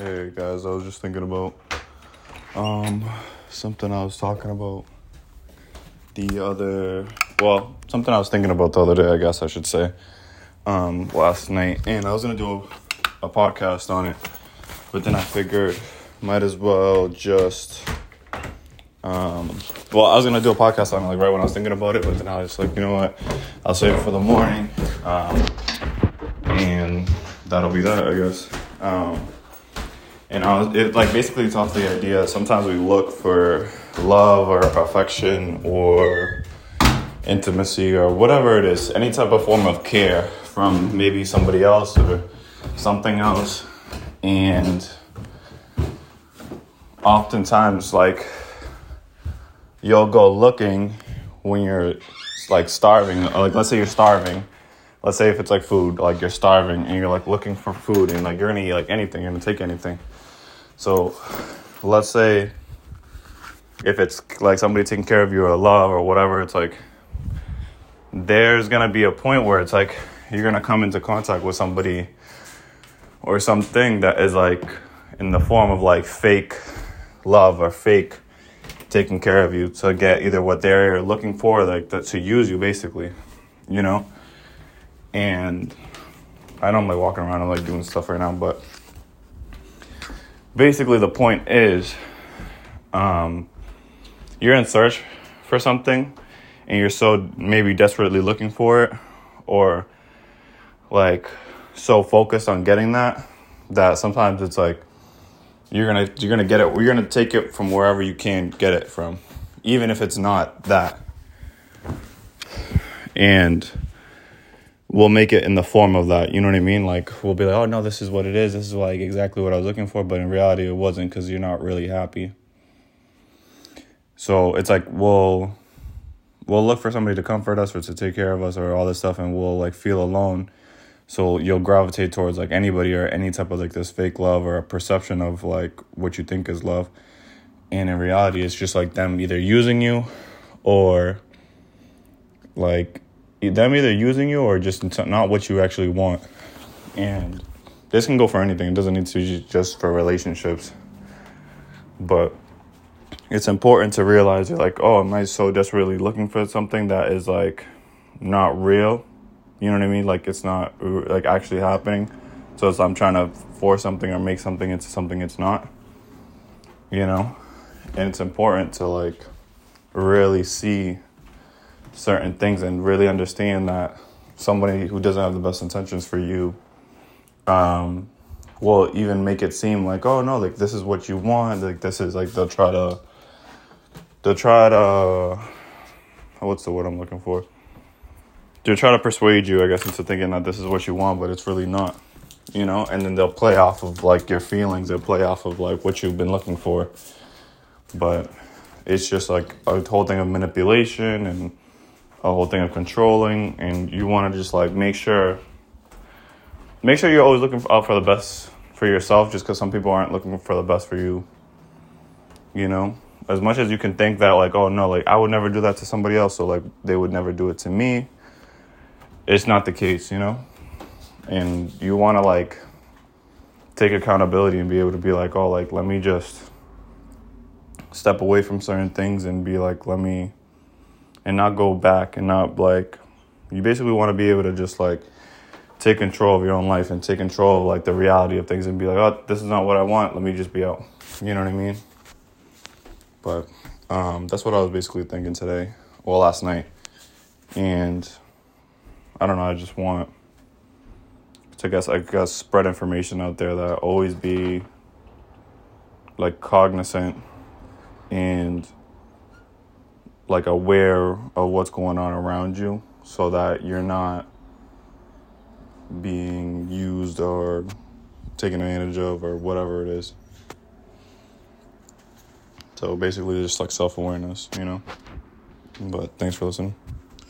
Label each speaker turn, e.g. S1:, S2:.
S1: Hey guys, I was just thinking about um something I was talking about the other well, something I was thinking about the other day, I guess I should say. Um last night and I was going to do a, a podcast on it. But then I figured might as well just um well, I was going to do a podcast on it like right when I was thinking about it, but then I was like, you know what? I'll save it for the morning. Um and that'll be that, I guess. Um and I was, it like basically it's off the idea. Sometimes we look for love or affection or intimacy or whatever it is, any type of form of care from maybe somebody else or something else, and oftentimes like you'll go looking when you're like starving. Like let's say you're starving. Let's say if it's like food, like you're starving and you're like looking for food and like you're gonna eat like anything, you're gonna take anything so let's say if it's like somebody taking care of you or love or whatever, it's like there's gonna be a point where it's like you're gonna come into contact with somebody or something that is like in the form of like fake love or fake taking care of you to get either what they're looking for, like to use you basically, you know? And I know I'm like walking around and like doing stuff right now, but basically the point is um, you're in search for something and you're so maybe desperately looking for it or like so focused on getting that that sometimes it's like you're gonna you're gonna get it you're gonna take it from wherever you can get it from even if it's not that. And we'll make it in the form of that. You know what I mean? Like we'll be like, oh no, this is what it is. This is like exactly what I was looking for, but in reality, it wasn't because you're not really happy. So it's like we'll we'll look for somebody to comfort us or to take care of us or all this stuff, and we'll like feel alone. So you'll gravitate towards like anybody or any type of like this fake love or a perception of like what you think is love. And in reality, it's just like them either using you or like them either using you or just not what you actually want. And this can go for anything. It doesn't need to be just for relationships. But it's important to realize you're like, oh, am I so desperately looking for something that is like not real? You know what I mean? Like it's not like actually happening. So I'm trying to force something or make something into something it's not. You know? And it's important to like really see certain things and really understand that somebody who doesn't have the best intentions for you um, will even make it seem like, oh no, like this is what you want. Like this is like they'll try to they'll try to what's the word I'm looking for? They'll try to persuade you, I guess, into thinking that this is what you want, but it's really not. You know, and then they'll play off of like your feelings, they'll play off of like what you've been looking for. But it's just like a whole thing of manipulation and a whole thing of controlling, and you want to just like make sure, make sure you're always looking out for the best for yourself. Just because some people aren't looking for the best for you, you know. As much as you can think that like, oh no, like I would never do that to somebody else, so like they would never do it to me. It's not the case, you know. And you want to like take accountability and be able to be like, oh, like let me just step away from certain things and be like, let me and not go back and not like you basically want to be able to just like take control of your own life and take control of like the reality of things and be like, oh, this is not what I want. Let me just be out. You know what I mean? But um, that's what I was basically thinking today, well, last night. And I don't know. I just want to guess I guess spread information out there that always be like cognizant and like aware of what's going on around you so that you're not being used or taken advantage of or whatever it is. So basically just like self-awareness, you know. But thanks for listening.